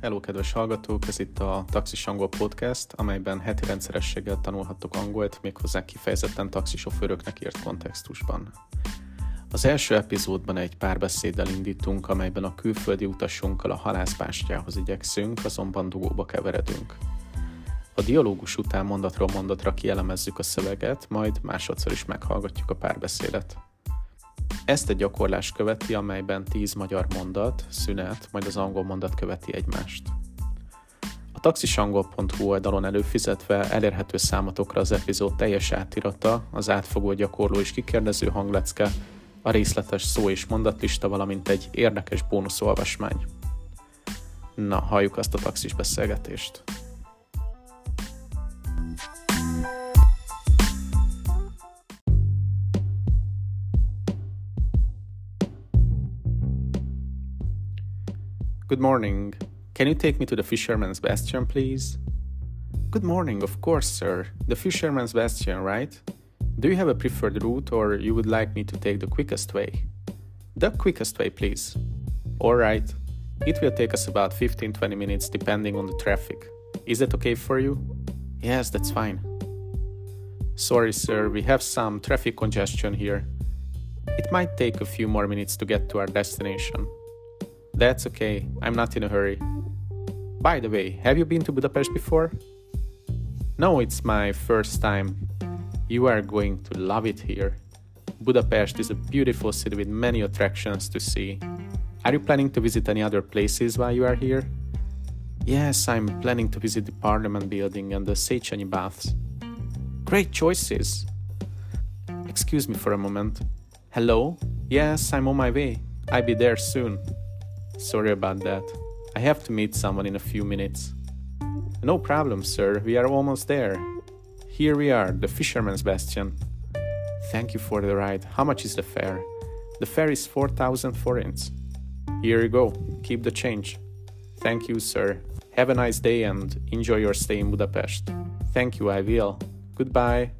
Hello, kedves hallgatók! Ez itt a Taxis Angol Podcast, amelyben heti rendszerességgel tanulhattok angolt, méghozzá kifejezetten taxisofőröknek írt kontextusban. Az első epizódban egy párbeszéddel indítunk, amelyben a külföldi utasunkkal a halászpástyához igyekszünk, azonban dugóba keveredünk. A dialógus után mondatról mondatra kielemezzük a szöveget, majd másodszor is meghallgatjuk a párbeszédet. Ezt egy gyakorlás követi, amelyben 10 magyar mondat, szünet, majd az angol mondat követi egymást. A taxisangol.hu oldalon előfizetve elérhető számotokra az epizód teljes átirata, az átfogó gyakorló és kikérdező hanglecke, a részletes szó és mondatlista, valamint egy érdekes bónuszolvasmány. Na, halljuk azt a taxis beszélgetést. Good morning. Can you take me to the Fisherman's Bastion, please? Good morning, of course, sir. The Fisherman's Bastion, right? Do you have a preferred route or you would like me to take the quickest way? The quickest way, please. Alright. It will take us about 15 20 minutes depending on the traffic. Is that okay for you? Yes, that's fine. Sorry, sir, we have some traffic congestion here. It might take a few more minutes to get to our destination. That's okay, I'm not in a hurry. By the way, have you been to Budapest before? No, it's my first time. You are going to love it here. Budapest is a beautiful city with many attractions to see. Are you planning to visit any other places while you are here? Yes, I'm planning to visit the Parliament building and the Széchenyi baths. Great choices! Excuse me for a moment. Hello? Yes, I'm on my way. I'll be there soon. Sorry about that. I have to meet someone in a few minutes. No problem, sir. We are almost there. Here we are, the Fisherman's Bastion. Thank you for the ride. How much is the fare? The fare is 4,000 forints. Here you go. Keep the change. Thank you, sir. Have a nice day and enjoy your stay in Budapest. Thank you, I will. Goodbye.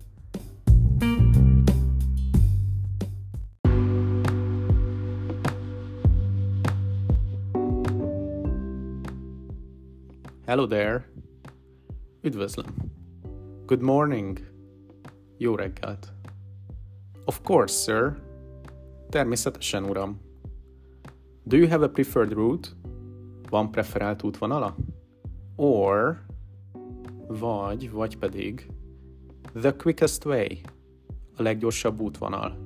Hello there. Üdvözlöm. Good morning. Jó reggelt. Of course, sir. Természetesen, uram. Do you have a preferred route? Van preferált útvonala? Or, vagy, vagy pedig, the quickest way, a leggyorsabb útvonal.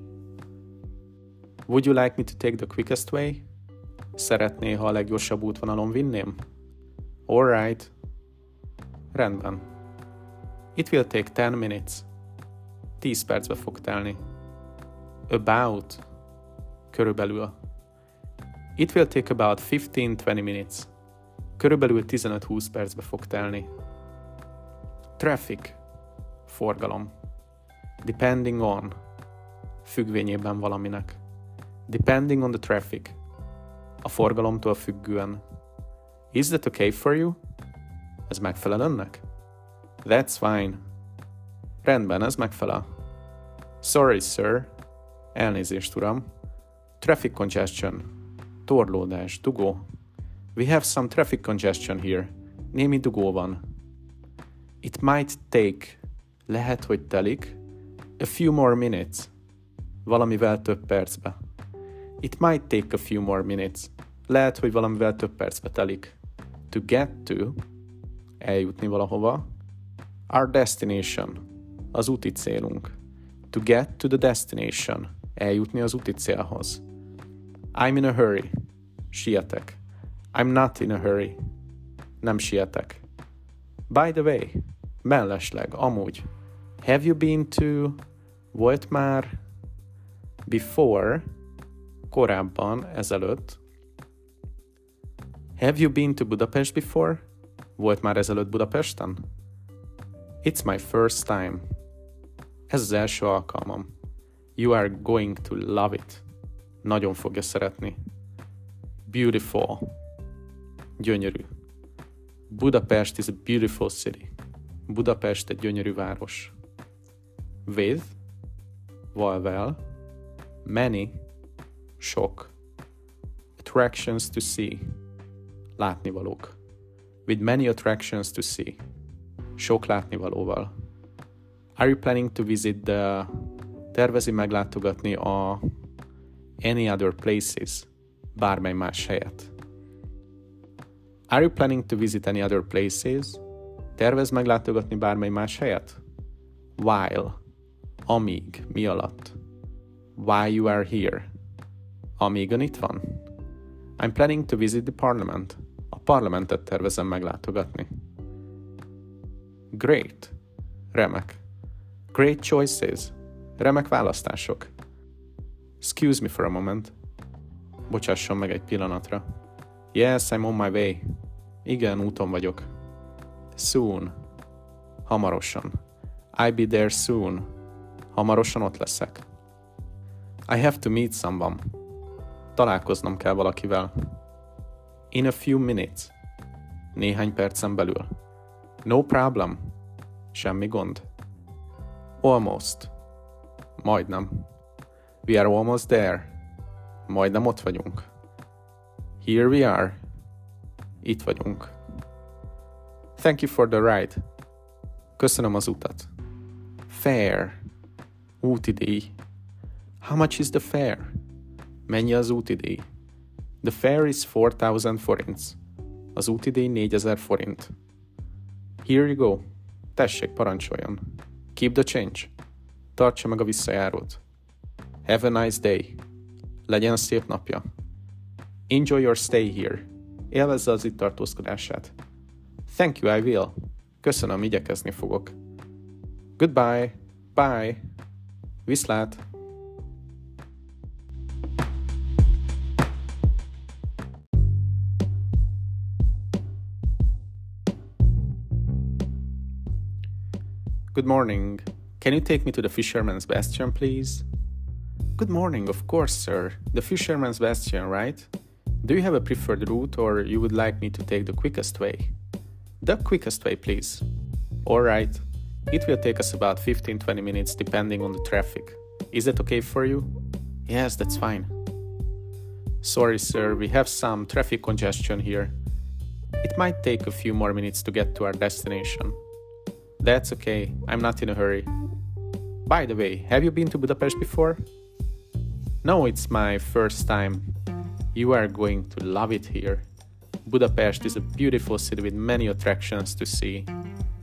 Would you like me to take the quickest way? Szeretné, ha a leggyorsabb útvonalon vinném? Alright. Rendben. It will take 10 minutes. 10 percbe fog telni. About. Körülbelül. It will take about 15-20 minutes. Körülbelül 15-20 percbe fog telni. Traffic. Forgalom. Depending on. Függvényében valaminek. Depending on the traffic. A forgalomtól függően. Is that okay for you? Ez megfelel önnek? That's fine. Rendben, ez megfelel. Sorry, sir. Elnézést, uram. Traffic congestion. Torlódás, dugó. We have some traffic congestion here. Némi dugó van. It might take. Lehet, hogy telik. A few more minutes. Valamivel több percbe. It might take a few more minutes. Lehet, hogy valamivel több percbe telik to get to, eljutni valahova, our destination, az úti célunk. To get to the destination, eljutni az úti célhoz. I'm in a hurry, sietek. I'm not in a hurry, nem sietek. By the way, mellesleg, amúgy, have you been to, volt már before, korábban, ezelőtt, Have you been to Budapest before? Volt már ezelőtt Budapesten? It's my first time. Ez az első alkalmam. You are going to love it. Nagyon fogja szeretni. Beautiful. Gyönyörű. Budapest is a beautiful city. Budapest egy gyönyörű város. With, valvel, many, sok, attractions to see, látnivalók. with many attractions to see. Sok látnivalóval. Are you planning to visit the... Tervezi meglátogatni a... Any other places? Bármely más helyet. Are you planning to visit any other places? Tervez meglátogatni bármely más helyet? While. Amíg. Mi alatt? Why you are here. Amíg itt van? I'm planning to visit the parliament. Parlamentet tervezem meglátogatni. Great. Remek. Great choices. Remek választások. Excuse me for a moment. Bocsásson meg egy pillanatra. Yes, I'm on my way. Igen, úton vagyok. Soon. Hamarosan. I'll be there soon. Hamarosan ott leszek. I have to meet someone. Találkoznom kell valakivel. In a few minutes. Néhány percen belül. No problem. Semmi gond. Almost. Majdnem. We are almost there. Majdnem ott vagyunk. Here we are. Itt vagyunk. Thank you for the ride. Köszönöm az utat. Fare. Útidíj. How much is the fare? Mennyi az útidíj? The fare is 4000 forints. Az útidíj 4000 forint. Here you go. Tessék, parancsoljon. Keep the change. Tartsa meg a visszajárót. Have a nice day. Legyen szép napja. Enjoy your stay here. Élvezze az itt tartózkodását. Thank you, I will. Köszönöm, igyekezni fogok. Goodbye. Bye. Viszlát. Good morning. Can you take me to the Fisherman's Bastion, please? Good morning, of course, sir. The Fisherman's Bastion, right? Do you have a preferred route or you would like me to take the quickest way? The quickest way, please. Alright. It will take us about 15 20 minutes depending on the traffic. Is that okay for you? Yes, that's fine. Sorry, sir, we have some traffic congestion here. It might take a few more minutes to get to our destination. That's okay, I'm not in a hurry. By the way, have you been to Budapest before? No, it's my first time. You are going to love it here. Budapest is a beautiful city with many attractions to see.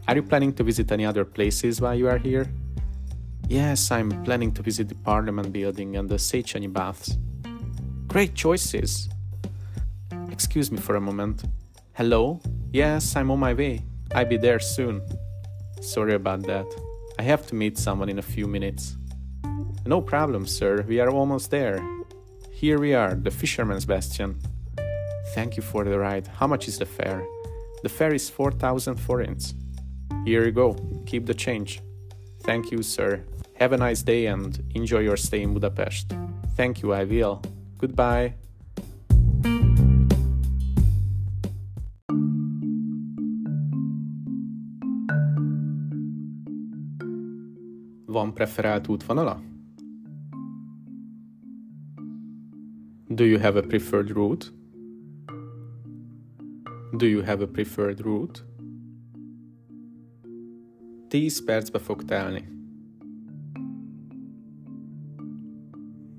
Are you planning to visit any other places while you are here? Yes, I'm planning to visit the Parliament building and the Széchenyi baths. Great choices! Excuse me for a moment. Hello? Yes, I'm on my way. I'll be there soon. Sorry about that. I have to meet someone in a few minutes. No problem, sir. We are almost there. Here we are, the Fisherman's Bastion. Thank you for the ride. How much is the fare? The fare is 4,000 forints. Here you go. Keep the change. Thank you, sir. Have a nice day and enjoy your stay in Budapest. Thank you, I will. Goodbye. Van preferált útvonala? Do you have a preferred route? Do you have a preferred route? 10 percbe fog telni.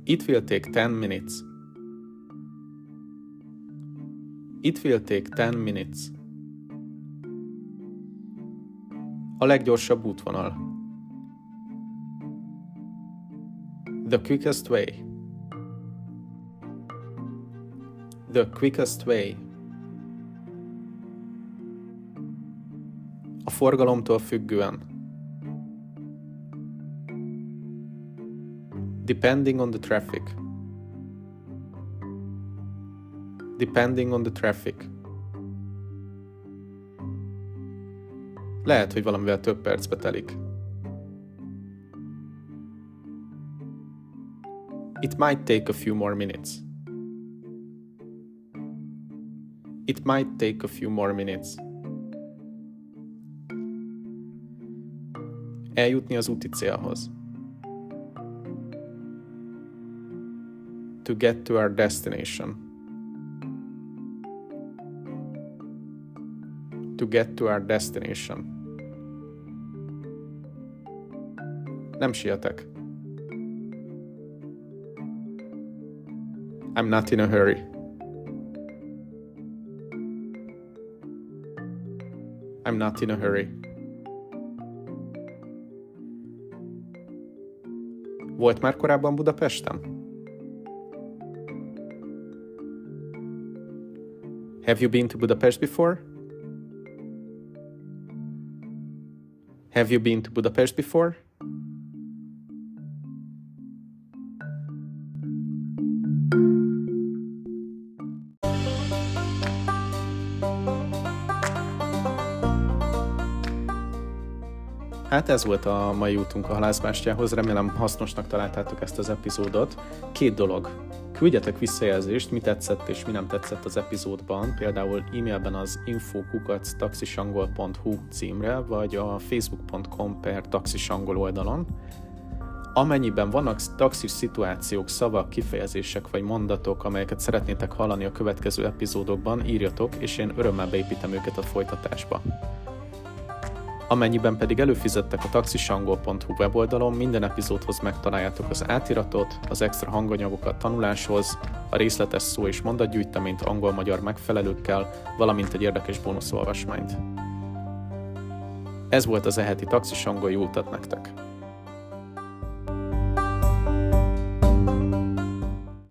It will take 10 minutes. It will take 10 minutes. A leggyorsabb útvonal. The quickest way. The quickest way. A forgalomtól függően. Depending on the traffic. Depending on the traffic. Lehet, hogy valamivel több percbe telik. It might take a few more minutes. It might take a few more minutes. Eljutni az úti célhoz. To get to our destination. to get to our destination. Nem sietek. I'm not in a hurry. I'm not in a hurry. Volt már korábban Budapesten? Have you been to Budapest before? Have you been to Budapest before? Hát ez volt a mai útunk a halászbástyához, remélem hasznosnak találtátok ezt az epizódot. Két dolog. Küldjetek visszajelzést, mi tetszett és mi nem tetszett az epizódban, például e-mailben az info.taxisangol.hu címre, vagy a facebook.com per taxisangol oldalon. Amennyiben vannak taxis szituációk, szavak, kifejezések vagy mondatok, amelyeket szeretnétek hallani a következő epizódokban, írjatok, és én örömmel beépítem őket a folytatásba. Amennyiben pedig előfizettek a taxisangol.hu weboldalon, minden epizódhoz megtaláljátok az átiratot, az extra hanganyagokat tanuláshoz, a részletes szó és mondatgyűjteményt angol-magyar megfelelőkkel, valamint egy érdekes bónuszolvasmányt. Ez volt az eheti taxisangol, jó utat nektek!